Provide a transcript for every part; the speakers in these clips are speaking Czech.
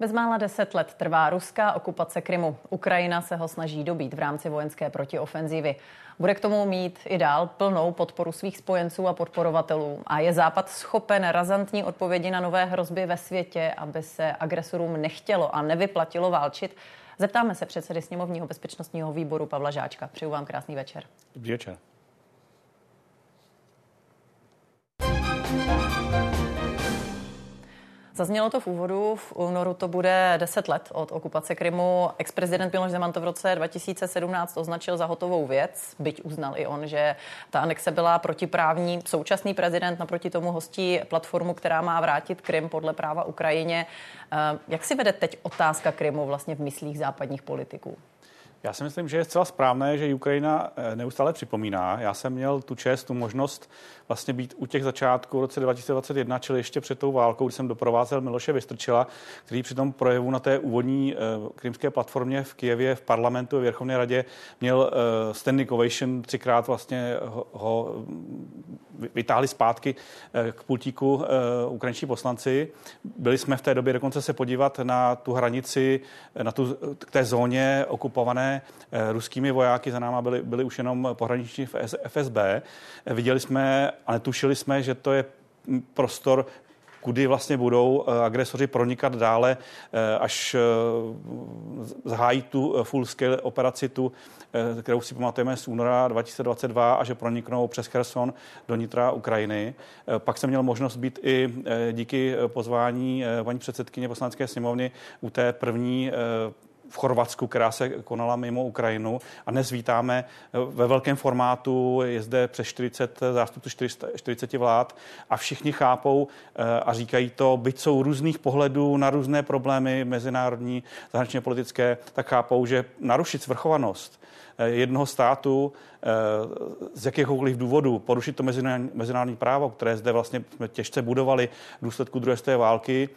Bezmála deset let trvá ruská okupace Krymu. Ukrajina se ho snaží dobít v rámci vojenské protiofenzívy. Bude k tomu mít i dál plnou podporu svých spojenců a podporovatelů. A je Západ schopen razantní odpovědi na nové hrozby ve světě, aby se agresorům nechtělo a nevyplatilo válčit? Zeptáme se předsedy sněmovního bezpečnostního výboru Pavla Žáčka. Přeju vám krásný večer. Dobrý večer. Zaznělo to v úvodu, v únoru to bude 10 let od okupace Krymu. Ex-prezident Miloš Zeman to v roce 2017 označil za hotovou věc, byť uznal i on, že ta anexe byla protiprávní. Současný prezident naproti tomu hostí platformu, která má vrátit Krym podle práva Ukrajině. Eh, jak si vede teď otázka Krymu vlastně v myslích západních politiků? Já si myslím, že je zcela správné, že Ukrajina eh, neustále připomíná. Já jsem měl tu čest, tu možnost vlastně být u těch začátků v roce 2021, čili ještě před tou válkou, kdy jsem doprovázel Miloše Vystrčila, který při tom projevu na té úvodní uh, krymské platformě v Kijevě v parlamentu a Věrchovné radě měl uh, standing ovation, třikrát vlastně ho, vytáhli zpátky k pultíku ukrajinští poslanci. Byli jsme v té době dokonce se podívat na tu hranici, na tu, k té zóně okupované uh, ruskými vojáky, za náma byli, byli už jenom pohraniční FSB. Viděli jsme a netušili jsme, že to je prostor, kudy vlastně budou eh, agresoři pronikat dále, eh, až eh, zahájí tu full scale operaci, tu, kterou si pamatujeme z února 2022 a že proniknou přes Kherson do nitra Ukrajiny. Pak jsem měl možnost být i díky pozvání paní předsedkyně poslanecké sněmovny u té první v Chorvatsku, která se konala mimo Ukrajinu. A dnes vítáme eh, ve velkém formátu, je zde přes 40 zástupců 40 vlád a všichni chápou eh, a říkají to, byť jsou různých pohledů na různé problémy mezinárodní, zahraničně politické, tak chápou, že narušit svrchovanost eh, jednoho státu z jakéhokoliv důvodu porušit to mezinárodní právo, které zde vlastně jsme těžce budovali v důsledku druhé světové války,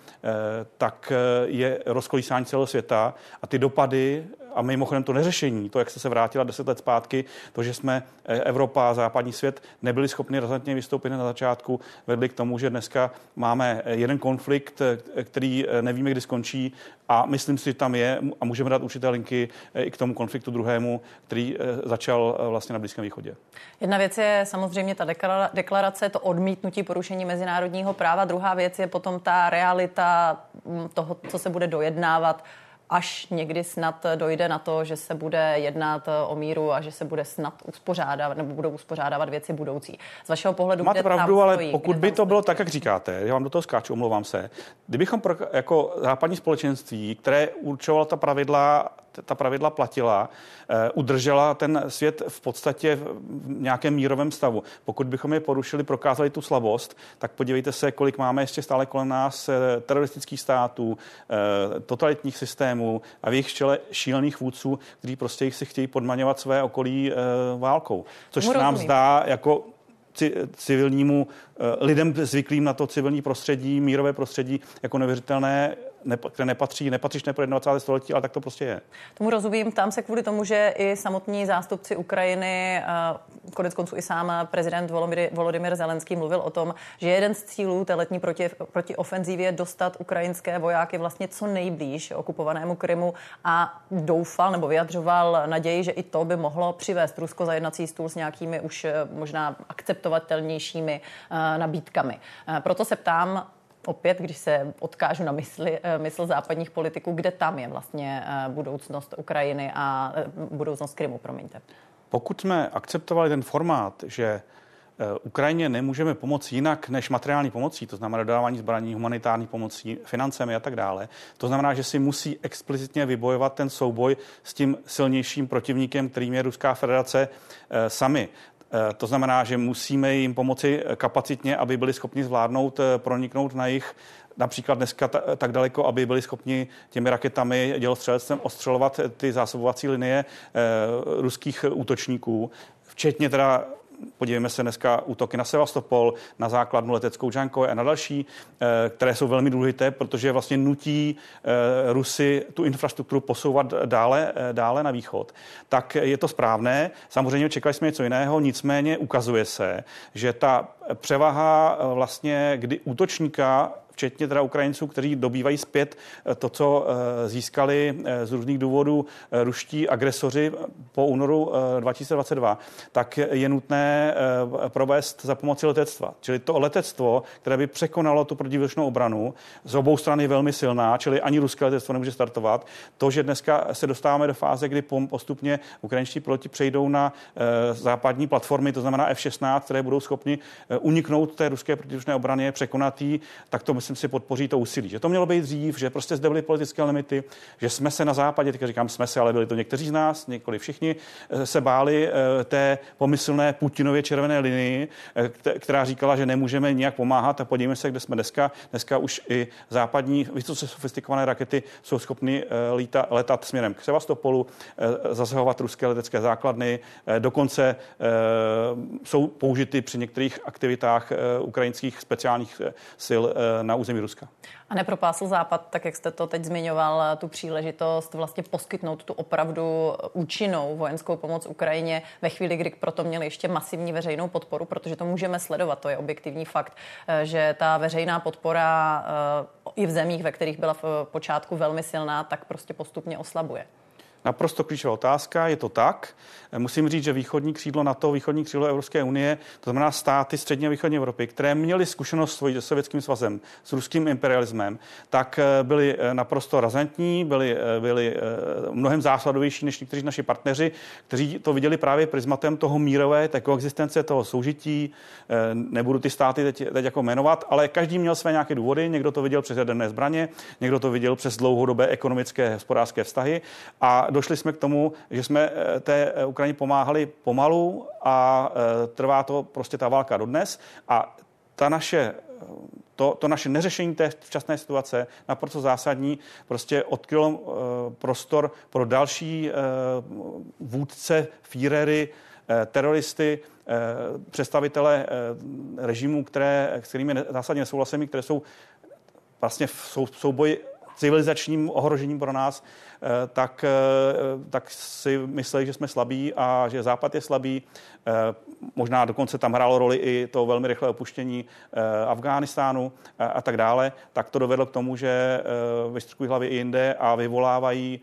tak je rozkolísání celého světa a ty dopady a mimochodem to neřešení, to, jak se se vrátila deset let zpátky, to, že jsme eh, Evropa a západní svět nebyli schopni razantně vystoupit na začátku, vedli k tomu, že dneska máme eh, jeden konflikt, eh, který nevíme, kdy skončí a myslím si, že tam je a můžeme dát určité linky i k tomu konfliktu druhému, který začal vlastně na Blízkém východě. Jedna věc je samozřejmě ta deklarace, to odmítnutí porušení mezinárodního práva. Druhá věc je potom ta realita mm, toho, co se bude dojednávat až někdy snad dojde na to, že se bude jednat o míru a že se bude snad uspořádávat nebo budou uspořádávat věci budoucí. Z vašeho pohledu, Máte pravdu, ale stojí, pokud by to bylo tak, jak říkáte, já vám do toho skáču, omlouvám se, kdybychom pro, jako západní společenství, které určovalo ta pravidla ta pravidla platila, eh, udržela ten svět v podstatě v nějakém mírovém stavu. Pokud bychom je porušili, prokázali tu slabost, tak podívejte se, kolik máme ještě stále kolem nás eh, teroristických států, eh, totalitních systémů a v jejich čele šílených vůdců, kteří prostě si chtějí podmaňovat své okolí válkou. Což se nám zdá jako civilnímu lidem zvyklým na to civilní prostředí, mírové prostředí jako neuvěřitelné které nepatří, nepatřičné pro 21. století, ale tak to prostě je. Tomu rozumím. Tam se kvůli tomu, že i samotní zástupci Ukrajiny, eh, konec konců i sám prezident Volodymyr Zelenský mluvil o tom, že jeden z cílů té letní proti, proti ofenzívě je dostat ukrajinské vojáky vlastně co nejblíž okupovanému Krymu a doufal nebo vyjadřoval naději, že i to by mohlo přivést Rusko za jednací stůl s nějakými už eh, možná akceptovatelnějšími eh, nabídkami. Proto se ptám, opět, když se odkážu na mysli, eh, mysl západních politiků, kde tam je vlastně eh, budoucnost Ukrajiny a eh, budoucnost Krymu, promiňte. Pokud jsme akceptovali ten formát, že Ukrajině nemůžeme pomoct jinak než materiální pomocí, to znamená dodávání zbraní, humanitární pomocí, financemi a tak dále. To znamená, že si musí explicitně vybojovat ten souboj s tím silnějším protivníkem, kterým je Ruská federace sami. Eh, to znamená, že musíme jim pomoci kapacitně, aby byli schopni zvládnout, eh, proniknout na jich například dneska tak daleko, aby byli schopni těmi raketami dělostřelectvem ostřelovat ty zásobovací linie eh, ruských útočníků, včetně teda podívejme se dneska útoky na Sevastopol, na základnu leteckou Džanko a na další, eh, které jsou velmi důležité, protože vlastně nutí eh, Rusy tu infrastrukturu posouvat dále, eh, dále na východ. Tak je to správné. Samozřejmě čekali jsme něco jiného, nicméně ukazuje se, že ta převaha vlastně, kdy útočníka včetně teda Ukrajinců, kteří dobývají zpět to, co získali z různých důvodů ruští agresoři po únoru 2022, tak je nutné provést za pomoci letectva. Čili to letectvo, které by překonalo tu protivzdušnou obranu, z obou stran je velmi silná, čili ani ruské letectvo nemůže startovat. To, že dneska se dostáváme do fáze, kdy postupně ukrajinští piloti přejdou na západní platformy, to znamená F-16, které budou schopni uniknout té ruské protivzdušné obraně, překonat jí, tak to myslím si podpoří to úsilí. Že to mělo být dřív, že prostě zde byly politické limity, že jsme se na západě, teď říkám jsme se, ale byli to někteří z nás, několik všichni, eh, se báli eh, té pomyslné Putinově červené linii, eh, která říkala, že nemůžeme nijak pomáhat a podívejme se, kde jsme dneska. Dneska už i západní vysoce sofistikované rakety jsou schopny letat směrem k Sevastopolu, zasahovat ruské letecké základny, dokonce jsou použity při některých aktivitách ukrajinských speciálních sil na území Ruska. A nepropásl Západ, tak jak jste to teď zmiňoval, tu příležitost vlastně poskytnout tu opravdu účinnou vojenskou pomoc Ukrajině ve chvíli, kdy proto měli ještě masivní veřejnou podporu, protože to můžeme sledovat, to je objektivní fakt, eh, že ta veřejná podpora eh, i v zemích, ve kterých byla v počátku velmi silná, tak prostě postupně oslabuje. Naprosto klíčová otázka, je to tak. Musím říct, že východní křídlo NATO, východní křídlo Evropské unie, to znamená státy střední a východní Evropy, které měly zkušenost svoji se Sovětským svazem, s ruským imperialismem, tak eh, byly eh, naprosto razantní, byly, eh, byly mnohem zásadovější než někteří naši partneři, kteří to viděli právě prismatem toho mírové, té koexistence, toho soužití. Nebudu ty státy teď, teď jako jmenovat, ale každý měl své nějaké důvody. Někdo to viděl přes jaderné zbraně, někdo to viděl přes dlouhodobé ekonomické, hospodářské vztahy a došli jsme k tomu, že jsme eh, té eh, Ukrajině pomáhali pomalu a eh, trvá to prostě ta válka dodnes. A ta naše to, to naše neřešení té včasné situace naprosto zásadní prostě odkrylo prostor pro další vůdce, Führery, teroristy, představitele režimů, které, s kterými zásadně nesouhlasíme, které jsou vlastně v souboji civilizačním ohrožením pro nás, eh, tak, eh, tak si myslí, že jsme slabí a že Západ je slabý. Eh, možná dokonce tam hrálo roli i to velmi rychlé opuštění Afghánistánu a tak dále. Tak to dovedlo k tomu, že vystrkují hlavy i jinde a vyvolávají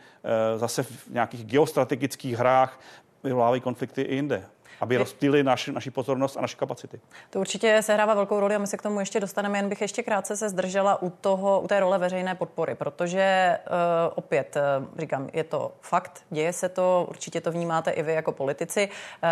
zase v nějakých geostrategických hrách vyvolávají konflikty i jinde aby rozptýlili naši, naši pozornost a naše kapacity. To určitě sehrává velkou roli a my se k tomu ještě dostaneme. Jen bych ještě krátce se zdržela u, toho, u té role veřejné podpory, protože uh, opět uh, říkám, je to fakt, děje se to, určitě to vnímáte i vy jako politici. Uh,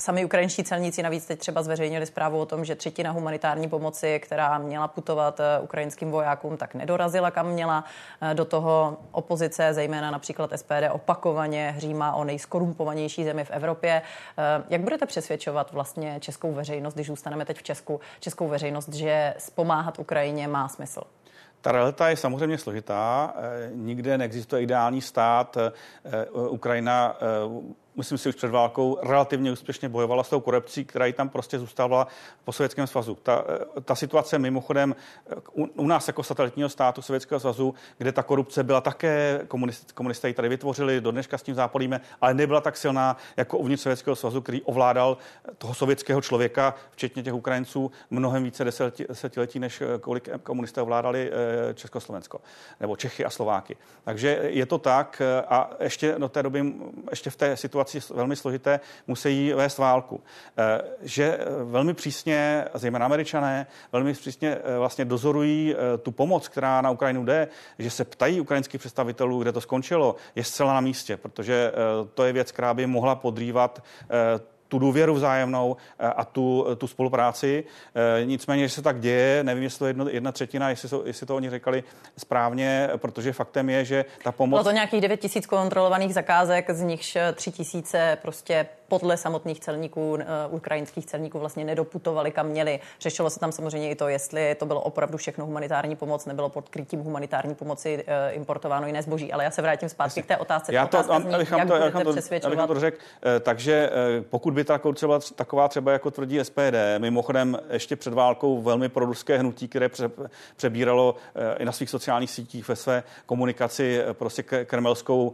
Sami ukrajinští celníci navíc teď třeba zveřejnili zprávu o tom, že třetina humanitární pomoci, která měla putovat eh, ukrajinským vojákům, tak nedorazila kam měla. Eh, do toho opozice, zejména například SPD, opakovaně hřímá o nejskorumpovanější zemi v Evropě. Eh, jak budete přesvědčovat vlastně českou veřejnost, když zůstaneme teď v Česku, českou veřejnost, že pomáhat Ukrajině má smysl? Ta realita je samozřejmě složitá. Nikde neexistuje ideální stát. Ukrajina myslím si, už před válkou relativně úspěšně bojovala s tou korupcí, která ji tam prostě zůstávala po Sovětském svazu. Ta, eh, ta situace mimochodem eh, u, u nás jako satelitního státu Sovětského svazu, kde ta korupce byla také, komunist, komunisté ji tady vytvořili, do dneška s tím zápolíme, ale nebyla tak silná jako uvnitř Sovětského svazu, který ovládal toho sovětského člověka, včetně těch Ukrajinců, mnohem více desetiletí, než eh, kolik komunisté ovládali Československo, nebo Čechy a Slováky. Takže je to tak a ještě do té doby, ještě v té situaci situaci velmi složité, musí vést válku. Eh, že eh, velmi přísně, zejména američané, velmi přísně eh, vlastně dozorují tu pomoc, která na Ukrajinu jde, že se ptají ukrajinských představitelů, kde to skončilo, je zcela na místě, protože to je věc, která by mohla podrývat tu důvěru vzájemnou eh, a tu, tu spolupráci. Eh, nicméně, že se tak děje, nevím, jestli to jedno, jedna třetina, jestli, to, jestli to oni řekli správně, protože faktem je, že ta pomoc... Bylo to nějakých 9 tisíc kontrolovaných zakázek, z nichž 3 tisíce prostě podle samotných celníků, ukrajinských celníků vlastně nedoputovali, kam měli. Řešilo se tam samozřejmě i to, jestli to bylo opravdu všechno humanitární pomoc, nebylo pod krytím humanitární pomoci importováno jiné zboží. Ale já se vrátím zpátky k té otázce. Já to, zní, jak to, jak to, přesvědčovat. to řekl. Takže pokud by ta třeba, taková třeba jako tvrdí SPD, mimochodem ještě před válkou velmi proruské hnutí, které pře, přebíralo i na svých sociálních sítích ve své komunikaci prostě kremelskou,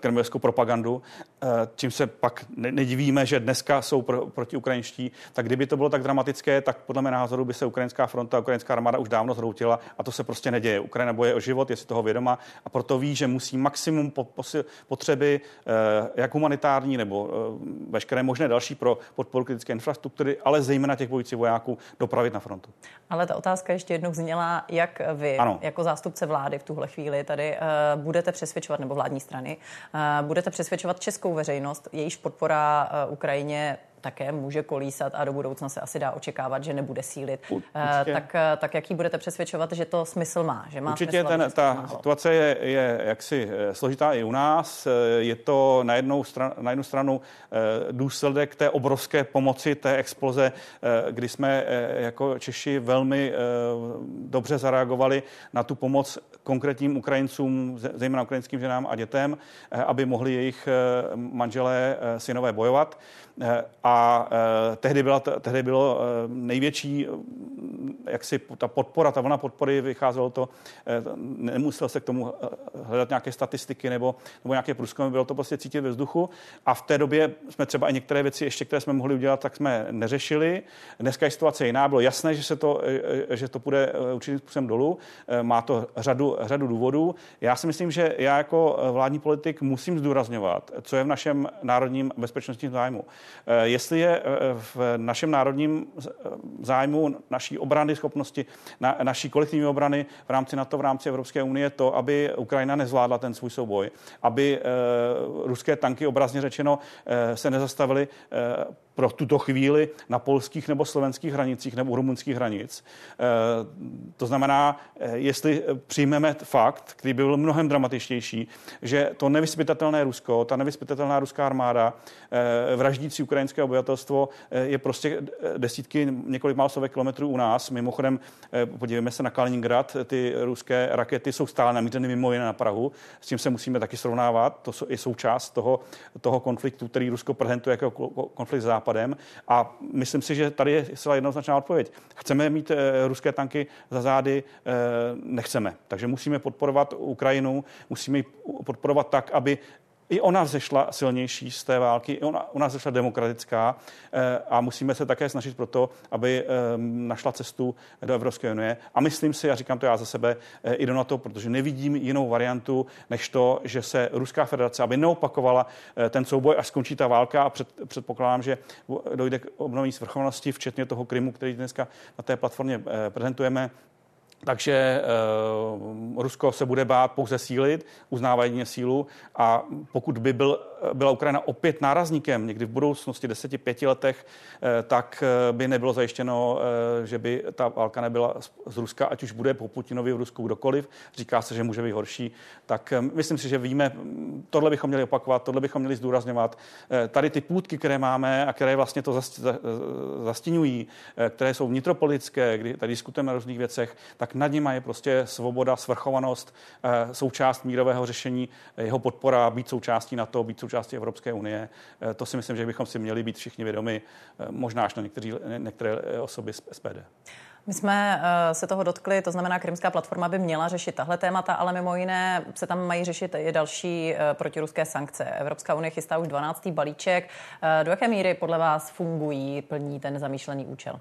kremelskou propagandu, Eh, čím se pak nedivíme, že dneska jsou pro, proti ukrajinští, tak kdyby to bylo tak dramatické, tak podle mého názoru by se ukrajinská fronta, ukrajinská armáda už dávno zhroutila a to se prostě neděje. Ukrajina boje o život, je si toho vědoma a proto ví, že musí maximum po, posil, potřeby, eh, jak humanitární nebo eh, veškeré možné další pro podporu kritické infrastruktury, ale zejména těch bojících vojáků dopravit na frontu. Ale ta otázka ještě jednou zněla, jak vy ano. jako zástupce vlády v tuhle chvíli tady budete přesvědčovat, nebo vládní strany, budete přesvědčovat Českou širokou veřejnost, jejíž podpora eh, Ukrajině také může kolísat a do budoucna se asi dá očekávat, že nebude sílit. Eh, Určitě. Tak, eh, tak jaký budete přesvědčovat, že to smysl má? Že má Určitě ten, ta situace je, je jaksi složitá i u nás. Je to na jednu, stran, na jednu stranu důsledek té obrovské pomoci, té exploze, kdy jsme jako Češi velmi dobře zareagovali na tu pomoc konkrétním Ukrajincům, zejména ukrajinským ženám a dětem, aby mohli jejich manželé, synové bojovat. A tehdy, byla, tehdy bylo největší, jak si ta podpora, ta vlna podpory, vycházelo to, nemusel se k tomu hledat nějaké statistiky nebo, nebo nějaké průzkumy, bylo to prostě cítit ve vzduchu. A v té době jsme třeba i některé věci ještě, které jsme mohli udělat, tak jsme neřešili. Dneska je situace jiná, bylo jasné, že se to, že to půjde určitým způsobem dolů. Má to řadu, řadu důvodů. Já si myslím, že já jako vládní politik musím zdůrazňovat, co je v našem národním bezpečnostním zájmu. Eh, jestli je eh, v našem národním zájmu naší obrany schopnosti, na, naší kolektivní obrany v rámci NATO, v rámci Evropské unie to, aby Ukrajina nezvládla ten svůj souboj, aby eh, ruské tanky obrazně řečeno se nezastavily pro tuto chvíli na polských nebo slovenských hranicích nebo rumunských hranic. To znamená, jestli přijmeme fakt, který by byl mnohem dramatičtější, že to nevyspytatelné Rusko, ta nevyspytatelná ruská armáda, vraždící ukrajinské obyvatelstvo eh, je prostě eh, desítky, několik málo kilometrů u nás. Mimochodem, eh, podívejme se na Kaliningrad, ty ruské rakety jsou stále namířeny mimo jiné na Prahu, s tím se musíme taky srovnávat. To je součást toho, toho konfliktu, který Rusko prezentuje jako konflikt s Západem. A myslím si, že tady je zcela jednoznačná odpověď. Chceme mít ruské tanky za zády, nechceme. Takže musíme podporovat Ukrajinu, musíme ji podporovat tak, aby i ona zešla silnější z té války, i ona, ona zešla demokratická eh, a musíme se také snažit pro to, aby eh, našla cestu do Evropské unie. A myslím si, a říkám to já za sebe, eh, i do NATO, protože nevidím jinou variantu, než to, že se Ruská federace, aby neopakovala ten souboj, až skončí ta válka a před, předpokládám, že dojde k obnovení svrchovanosti, včetně toho Krymu, který dneska na té platformě prezentujeme, takže uh, Rusko se bude bát pouze sílit, uznává sílu a pokud by byl, byla Ukrajina opět nárazníkem někdy v budoucnosti, deseti, pěti letech, uh, tak uh, by nebylo zajištěno, uh, že by ta válka nebyla z, z Ruska, ať už bude po Putinovi v Rusku kdokoliv. Říká se, že může být horší. Tak uh, myslím si, že víme, tohle bychom měli opakovat, tohle bychom měli zdůrazňovat. Uh, tady ty půdky, které máme a které vlastně to zastínují, uh, které jsou vnitropolitické, kdy tady diskutujeme o různých věcech, tak nad nimi je prostě svoboda, svrchovanost, eh, součást mírového řešení, jeho podpora, být součástí NATO, být součástí Evropské unie. Eh, to si myslím, že bychom si měli být všichni vědomi, eh, možná až na některý, některé osoby z SPD. My jsme se toho dotkli, to znamená, Krymská platforma by měla řešit tahle témata, ale mimo jiné se tam mají řešit i další protiruské sankce. Evropská unie chystá už 12. balíček. Do jaké míry podle vás fungují, plní ten zamýšlený účel?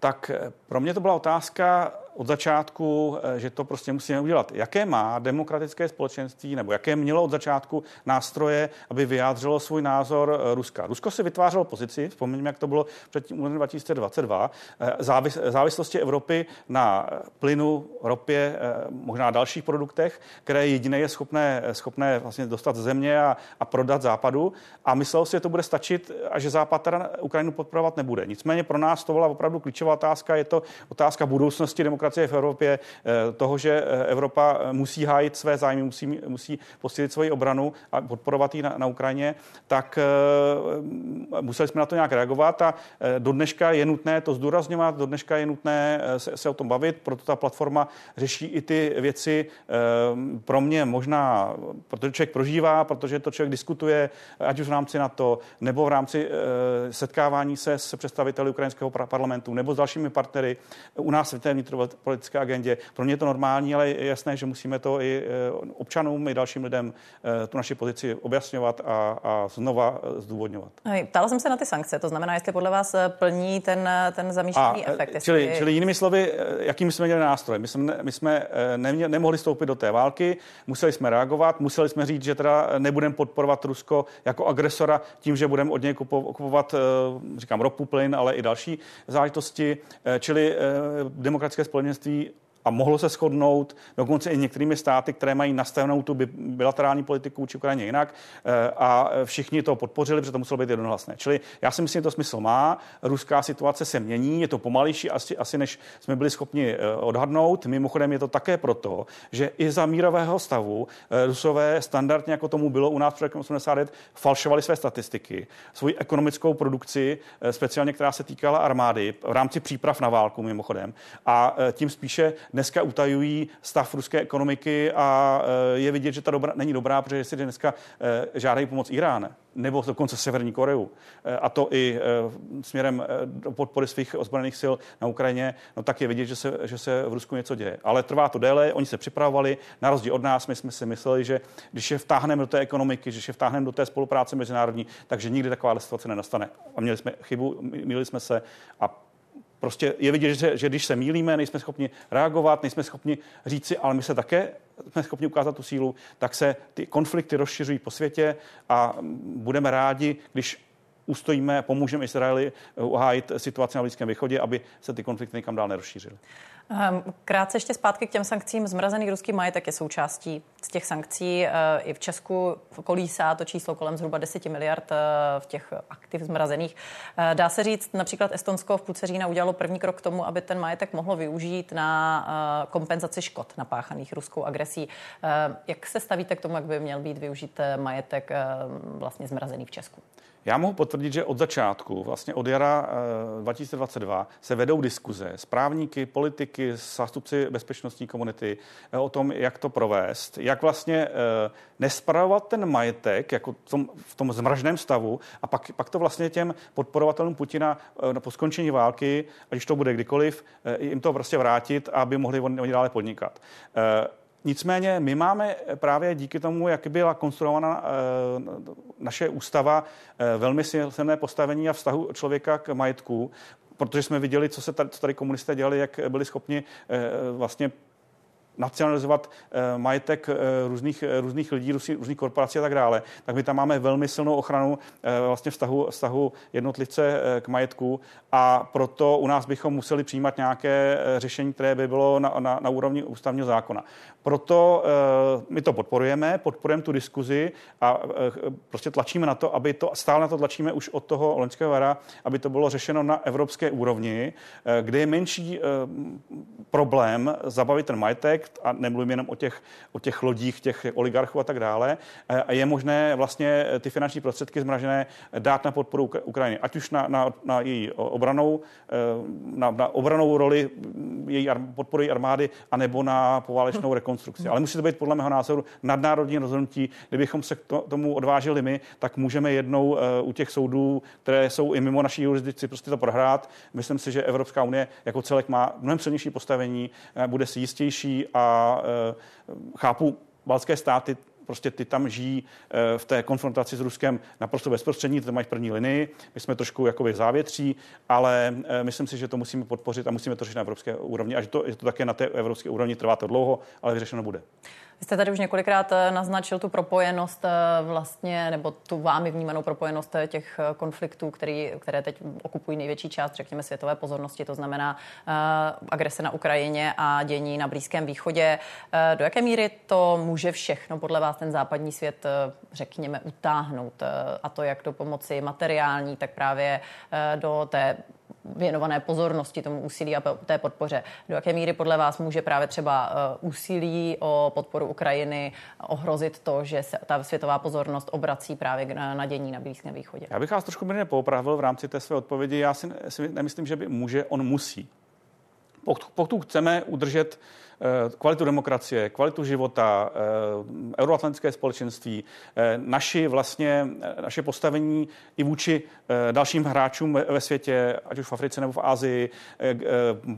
Tak pro mě to byla otázka od začátku, eh, že to prostě musíme udělat. Jaké má demokratické společenství nebo jaké mělo od začátku nástroje, aby vyjádřilo svůj názor eh, Ruska? Rusko si vytvářelo pozici, vzpomeňme, jak to bylo před tím 2022, eh, závis, závislosti Evropy na plynu, ropě, možná dalších produktech, které jediné je schopné, schopné vlastně dostat ze země a, a prodat západu. A myslel si, že to bude stačit a že západ teda Ukrajinu podporovat nebude. Nicméně pro nás to byla opravdu klíčová otázka. Je to otázka budoucnosti demokracie demokracie v Evropě, eh, toho, že eh, Evropa musí hájit své zájmy, musí, musí posílit svoji obranu a podporovat ji na, na Ukrajině, tak eh, museli jsme na to nějak reagovat a do dneška je nutné to zdůrazňovat, do dneška je nutné se, se o tom bavit, proto ta platforma řeší i ty věci pro mě možná, protože člověk prožívá, protože to člověk diskutuje, ať už v rámci NATO, nebo v rámci setkávání se s představiteli ukrajinského parlamentu, nebo s dalšími partnery. U nás v té politické agendě. Pro mě je to normální, ale je jasné, že musíme to i občanům, i dalším lidem tu naši pozici objasňovat a, a znova zdůvodňovat. Ptala jsem se na ty sankce, to znamená, jestli podle vás plní ten, ten zamýšlený a, efekt. Čili, jestli... čili jinými slovy, jakým jsme měli nástroj? My jsme, my jsme nemě, nemohli stoupit do té války, museli jsme reagovat, museli jsme říct, že teda nebudeme podporovat Rusko jako agresora tím, že budeme od něj kupovat, říkám, ropu, plyn, ale i další záležitosti. Čili demokratické společenství a mohlo se shodnout dokonce i některými státy, které mají nastavenou tu bilaterální politiku či Ukrajině jinak eh, a všichni to podpořili, protože to muselo být jednohlasné. Čili já si myslím, že to smysl má. Ruská situace se mění, je to pomalejší asi, asi než jsme byli schopni eh, odhadnout. Mimochodem je to také proto, že i za mírového stavu eh, Rusové standardně, jako tomu bylo u nás před 80 let, falšovali své statistiky, svoji ekonomickou produkci, speciálně která se týkala armády, v rámci příprav na válku mimochodem. A tím spíše dneska utajují stav ruské ekonomiky a eh, je vidět, že ta dobra, není dobrá, protože si dneska eh, žádají pomoc Irán nebo dokonce Severní Koreu, eh, a to i směrem do podpory svých ozbrojených sil na Ukrajině, no tak je vidět, že se, že se v Rusku něco děje. Ale trvá to déle, oni se připravovali, na rozdíl od nás, my jsme si mysleli, že když je vtáhneme do té ekonomiky, že je vtáhneme do té spolupráce mezinárodní, takže nikdy taková situace nenastane. A měli jsme chybu, měli jsme se a Prostě je vidět, že, že když se mílíme, nejsme schopni reagovat, nejsme schopni říci, ale my se také jsme schopni ukázat tu sílu, tak se ty konflikty rozšiřují po světě a budeme rádi, když ustojíme, pomůžeme Izraeli uhájit situaci na Blízkém východě, aby se ty konflikty někam dál nerozšířily. Ehm, krátce ještě zpátky k těm sankcím. Zmrazený ruský majetek je součástí z těch sankcí. Eh, I v Česku kolísá to číslo kolem zhruba 10 miliard eh, v těch aktiv zmrazených. Eh, dá se říct, například Estonsko v půlce října udělalo první krok k tomu, aby ten majetek mohlo využít na kompenzaci škod napáchaných ruskou agresí. Jak se stavíte k tomu, jak by měl být využít majetek vlastně zmrazený v Česku? Já mohu potvrdit, že od začátku, vlastně od jara 2022, eh, se vedou diskuze s právníky, politiky, s zástupci bezpečnostní komunity eh, o tom, jak to provést, jak vlastně eh, nespravovat ten majetek jako v tom, v tom zmraženém stavu a pak, pak to vlastně těm podporovatelům Putina po skončení války, ať už to bude kdykoliv, jim to prostě vrátit, aby mohli oni dále podnikat. Nicméně my máme právě díky tomu, jak byla konstruována eh, naše ústava, eh, velmi silné postavení a vztahu člověka k majetku, protože jsme viděli, co se tady, co tady komunisté dělali, jak byli schopni eh, vlastně nacionalizovat eh, majetek eh, různých, eh, různých lidí, různých korporací a tak dále, tak my tam máme velmi silnou ochranu vlastně vztahu, vztahu jednotlivce k majetku a proto u nás bychom museli přijímat nějaké řešení, které by bylo na, na, na úrovni ústavního zákona. Proto my to podporujeme, podporujeme tu diskuzi a prostě tlačíme na to, aby to, stále na to tlačíme už od toho loňského jara, aby to bylo řešeno na evropské úrovni, kde je menší problém zabavit ten majetek, a nemluvím jenom o těch, o těch lodích, těch oligarchů a tak dále. Eh, a je možné vlastně ty finanční prostředky zmražené dát na podporu Ukrajiny, ať už na, na, na její obranou, eh, na, na obranou roli její podpory armády, anebo na poválečnou rekonstrukci. Ale musí to být podle mého názoru nadnárodní rozhodnutí. Kdybychom se k tomu odvážili my, tak můžeme jednou eh, u těch soudů, které jsou i mimo naší jurisdikci, prostě to prohrát. Myslím si, že Evropská unie jako celek má mnohem silnější postavení, bude si jistější a e, chápu balské státy, prostě ty tam žijí e, v té konfrontaci s Ruskem naprosto bezprostřední, ty mají v první linii, my jsme trošku jakoby závětří, ale e, myslím si, že to musíme podpořit a musíme to řešit na evropské úrovni a že to, že to také na té evropské úrovni trvá to dlouho, ale vyřešeno bude. Vy jste tady už několikrát eh, naznačil tu propojenost eh, vlastně, nebo tu vámi vnímanou propojenost eh, těch konfliktů, který, které teď okupují největší část, řekněme, světové pozornosti, to znamená uh, agrese na Ukrajině a dění na Blízkém východě. Uh, do jaké míry to může všechno podle vás ten západní svět, řekněme, utáhnout? Uh, a to jak do pomoci materiální, tak právě uh, do té věnované pozornosti tomu úsilí a té podpoře. Do jaké míry podle vás může právě třeba eh, úsilí o podporu Ukrajiny ohrozit to, že se ta světová pozornost obrací právě na dění na Blízkém východě? Já bych vás trošku mírně poupravil v rámci té své odpovědi. Já si, si nemyslím, že by může, on musí. Pokud, pokud chceme udržet kvalitu demokracie, kvalitu života, euroatlantické společenství, naši vlastně, naše postavení i vůči dalším hráčům ve světě, ať už v Africe nebo v Asii,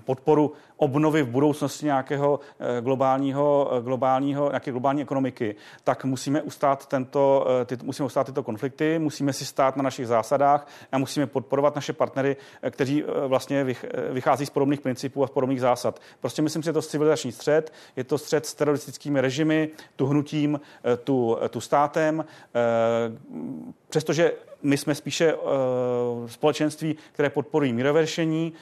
podporu obnovy v budoucnosti nějakého globálního, globálního, nějaké globální ekonomiky, tak musíme ustát, tento, ty, musíme ustát tyto konflikty, musíme si stát na našich zásadách a musíme podporovat naše partnery, kteří vlastně vychází z podobných principů a z podobných zásad. Prostě myslím si, že to civilizační střed, je to střed s teroristickými režimy, tu hnutím, tu, tu státem. Přestože my jsme spíše uh, společenství, které podporují mírové řešení,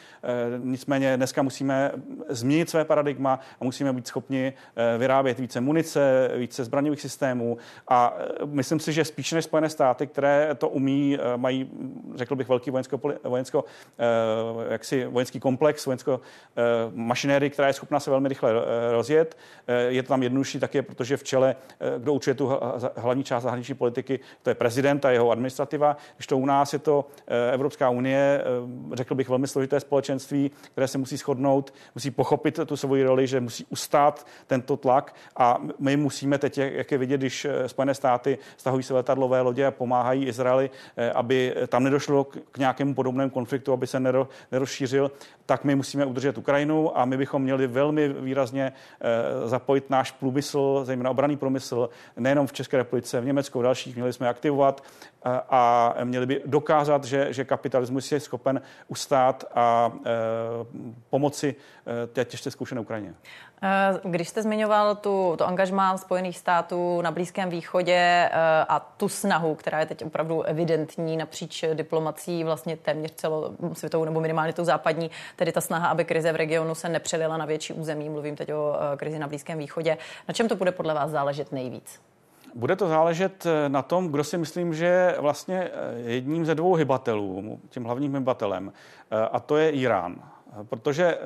uh, nicméně dneska musíme změnit své paradigma a musíme být schopni uh, vyrábět více munice, více zbraňových systémů a myslím si, že spíše než Spojené státy, které to umí, mají, řekl bych, velký vojensko, vojensko jaksi vojenský komplex, vojensko mašinéry, která je schopná se velmi rychle rozjet. Je to tam jednodušší také, protože v čele, kdo určuje tu hlavní část zahraniční politiky, to je prezident a jeho administrativa, když to u nás je to eh, Evropská unie, eh, řekl bych velmi složité společenství, které se musí shodnout, musí pochopit tu svoji roli, že musí ustát tento tlak a my musíme teď, jak je vidět, když eh, Spojené státy stahují se letadlové lodě a pomáhají Izraeli, aby tam nedošlo k nějakému podobnému konfliktu, aby se nerozšířil, tak my musíme udržet Ukrajinu a my bychom měli velmi výrazně zapojit náš průmysl, zejména obraný průmysl, nejenom v České republice, v Německu, v dalších, měli jsme aktivovat a měli by dokázat, že, že kapitalismus je schopen ustát a e, pomoci e, té těžce zkoušené Ukrajině. E, když jste zmiňoval tu, to angažmá Spojených států na Blízkém východě e, a tu snahu, která je teď opravdu evidentní napříč diplomací vlastně téměř celosvětovou nebo minimálně tou západní, tedy ta snaha, aby krize v regionu se nepřelila na větší území, mluvím teď o krizi na Blízkém východě. Na čem to bude podle vás záležet nejvíc? Bude to záležet eh, na tom, kdo si myslím, že je vlastně eh, jedním ze dvou hybatelů, tím hlavním hybatelem, eh, a to je Irán. Protože eh,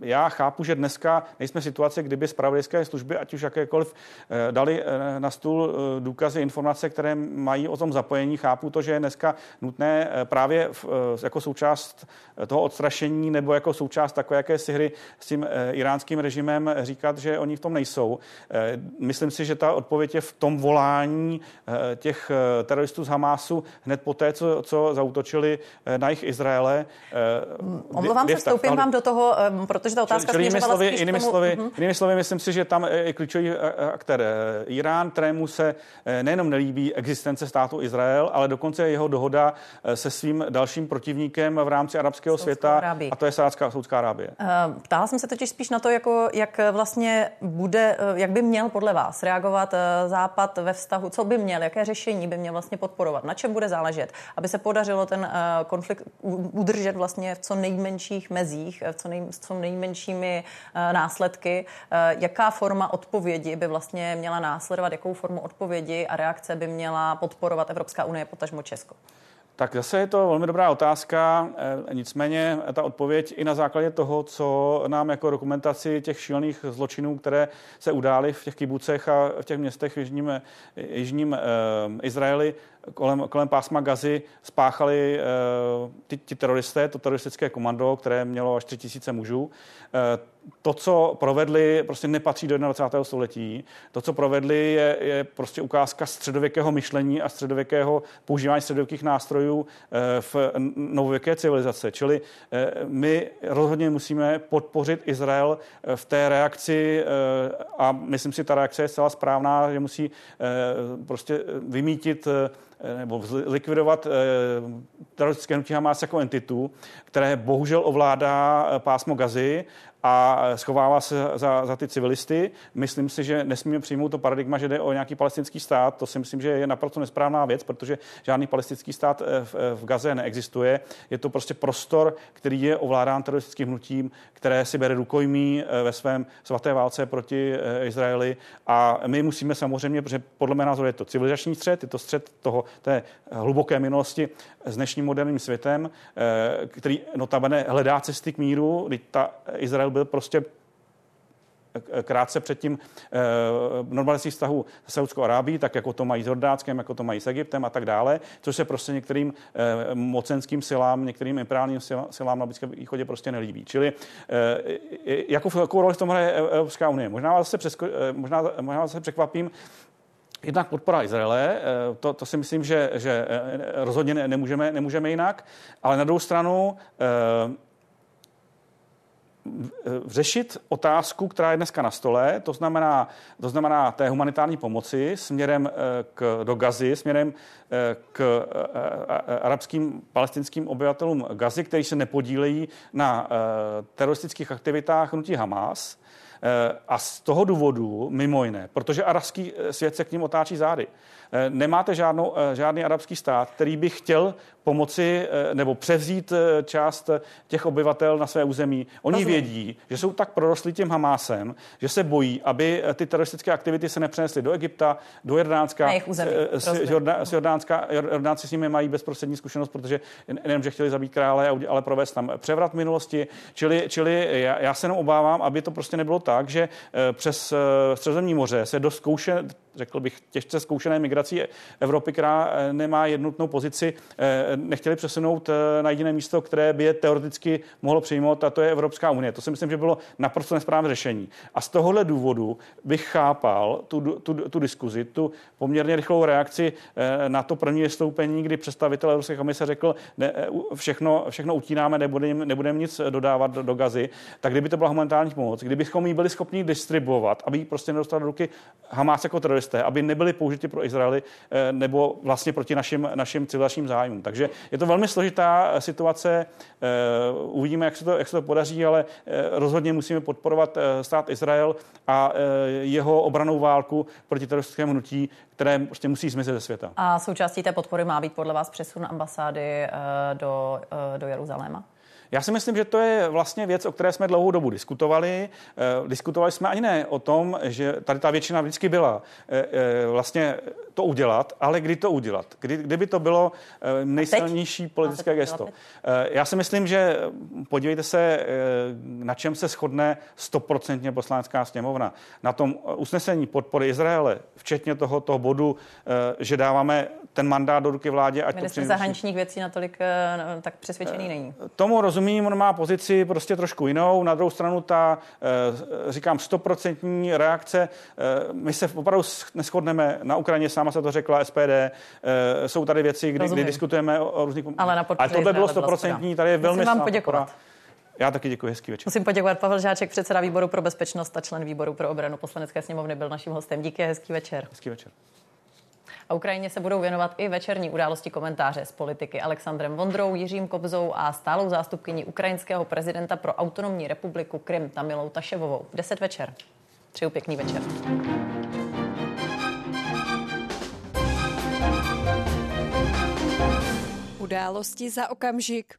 já chápu, že dneska nejsme v situaci, kdyby zpravodajské služby, ať už jakékoliv, eh, dali eh, na stůl důkazy, informace, které mají o tom zapojení. Chápu to, že je dneska nutné právě jako součást toho odstrašení nebo jako součást takové jaké hry s tím iránským režimem říkat, že oni v tom nejsou. Myslím si, že ta odpověď je v tom volání těch teroristů z Hamásu hned po té, co, co zautočili na jich Izraele. Omlouvám se, vstoupím vám do toho, protože ta otázka čili, jinými slovy, jinými, tomu... slovy, uh-huh. jinými slovy, myslím si, že tam je klíčový eh, eh, aktér Irán, kterému se nejenom nelíbí existence státu Izrael, ale dokonce jeho dohoda se svým dalším protivníkem v rámci arabského Saudská světa, Arábii. a to je Sádská, Saudská Arábie. Ptala jsem se totiž spíš na to, jako, jak vlastně bude, jak by měl podle vás reagovat Západ ve vztahu, co by měl, jaké řešení by měl vlastně podporovat, na čem bude záležet, aby se podařilo ten konflikt udržet vlastně v co nejméně nejmenších mezích, eh, co, nej, s co nejmenšími uh, následky. Uh, jaká forma odpovědi by vlastně měla následovat, jakou formu odpovědi a reakce by měla podporovat Evropská unie, potažmo Česko? Tak zase je to velmi dobrá otázka, nicméně ta odpověď i na základě toho, co nám jako dokumentaci těch šílených zločinů, které se udály v těch kibucech a v těch městech v jižním, jižním eh, Izraeli, kolem, kolem pásma Gazy spáchali uh, ty, ty teroristé, to teroristické komando, které mělo až tři tisíce mužů. Uh, to, co provedli, prostě nepatří do 21. století. To, co provedli, je, je prostě ukázka středověkého myšlení a středověkého používání středověkých nástrojů eh, v novověké civilizace. Čili my rozhodně musíme podpořit Izrael v té reakci a myslím si, ta reakce je zcela správná, že musí prostě vymítit nebo likvidovat eh, teroristické hnutí Hamas jako entitu, které bohužel ovládá eh, pásmo Gazy a schovává se za, za ty civilisty. Myslím si, že nesmíme přijmout to paradigma, že jde o nějaký palestinský stát. To si myslím, že je naprosto nesprávná věc, protože žádný palestinský stát v, v Gaze neexistuje. Je to prostě prostor, který je ovládán teroristickým hnutím, které si bere rukojmí ve svém svaté válce proti Izraeli. A my musíme samozřejmě, protože podle mého názoru je to civilizační střed, je to střed toho, té hluboké minulosti s dnešním moderním světem, který notabene hledá cesty k míru, ta Izrael byl prostě krátce předtím normalizací vztahu s Saudskou Arábií, tak jako to mají s Jordánskem, jako to mají s Egyptem a tak dále, což se prostě některým mocenským silám, některým imperiálním silám na Blízkém východě prostě nelíbí. Čili jakou, jakou roli v tom hraje Evropská unie? Možná vás se, přesko, možná, možná vás se překvapím, Jednak podpora Izraele, eh, to, to si myslím, že, že eh, rozhodně nemůžeme, nemůžeme jinak, ale na druhou stranu eh, řešit otázku, která je dneska na stole, to znamená, to znamená té humanitární pomoci směrem k, do Gazy, směrem k arabským palestinským obyvatelům Gazy, kteří se nepodílejí na teroristických aktivitách hnutí Hamas, a z toho důvodu, mimo jiné, protože arabský svět se k ním otáčí zády, Eh, nemáte žádnou, eh, žádný arabský stát, který by chtěl pomoci eh, nebo převzít část těch obyvatel na své území. Oni Rozumím. vědí, že jsou tak prorostli tím Hamásem, že se bojí, aby ty teroristické aktivity se nepřenesly do Egypta, do Jordánska. S, Jordá, s Jordánska, Jordánci s nimi mají bezprostřední zkušenost, protože nejenom, že chtěli zabít krále, ale provést tam převrat minulosti. Čili, čili já, já se jenom obávám, aby to prostě nebylo tak, že přes Středozemní moře se do zkouše, řekl bych, těžce zkoušené migrací Evropy, která eh, nemá jednotnou pozici, eh, nechtěli přesunout eh, na jediné místo, které by je teoreticky mohlo přijmout, a to je Evropská unie. To si myslím, že bylo naprosto nesprávné řešení. A z tohohle důvodu bych chápal tu, tu, tu diskuzi, tu poměrně rychlou reakci na to první vystoupení, kdy představitel Evropské komise řekl, ne, všechno, všechno utínáme, nebudeme nebudem nic dodávat do, do gazy, tak kdyby to byla humanitární pomoc, kdybychom ji byli schopni distribuovat, aby ji prostě nedostali do ruky Hamas jako teroristé, aby nebyli použiti pro Izraeli eh, nebo vlastně proti našim, našim civilizačním zájmům. Takže je to velmi složitá situace. Eh, uvidíme, jak se to, jak se to podaří, ale eh, rozhodně musíme podporovat stát Izrael a jeho obranou válku proti teroristickému hnutí, které prostě musí zmizet ze světa. A součástí té podpory má být podle vás přesun ambasády do, do Jeruzaléma? Já si myslím, že to je vlastně věc, o které jsme dlouhou dobu diskutovali. E, diskutovali jsme ani ne o tom, že tady ta většina vždycky byla e, e, vlastně to udělat, ale kdy to udělat? Kdy, kdyby to bylo nejsilnější politické gesto? Já si myslím, že podívejte se, na čem se shodne stoprocentně poslanecká sněmovna. Na tom usnesení podpory Izraele, včetně toho, toho bodu, že dáváme ten mandát do ruky vládě. Ať Ministr to zahraničních věcí natolik tak přesvědčený není. Tomu rozumím rozumím, on má pozici prostě trošku jinou. Na druhou stranu ta, eh, říkám, stoprocentní reakce, eh, my se opravdu neschodneme na Ukrajině, sama se to řekla SPD, eh, jsou tady věci, kdy, kdy diskutujeme o, různých... Ale, na Ale tohle bylo stoprocentní, tady je velmi vám poděkovat. Já taky děkuji, hezký večer. Musím poděkovat Pavel Žáček, předseda výboru pro bezpečnost a člen výboru pro obranu poslanecké sněmovny, byl naším hostem. Díky, hezký večer. Hezký večer. A Ukrajině se budou věnovat i večerní události komentáře s politiky Alexandrem Vondrou, Jiřím Kobzou a stálou zástupkyní ukrajinského prezidenta pro autonomní republiku Krym Tamilou Taševovou. V 10 večer. Přeju pěkný večer. Události za okamžik.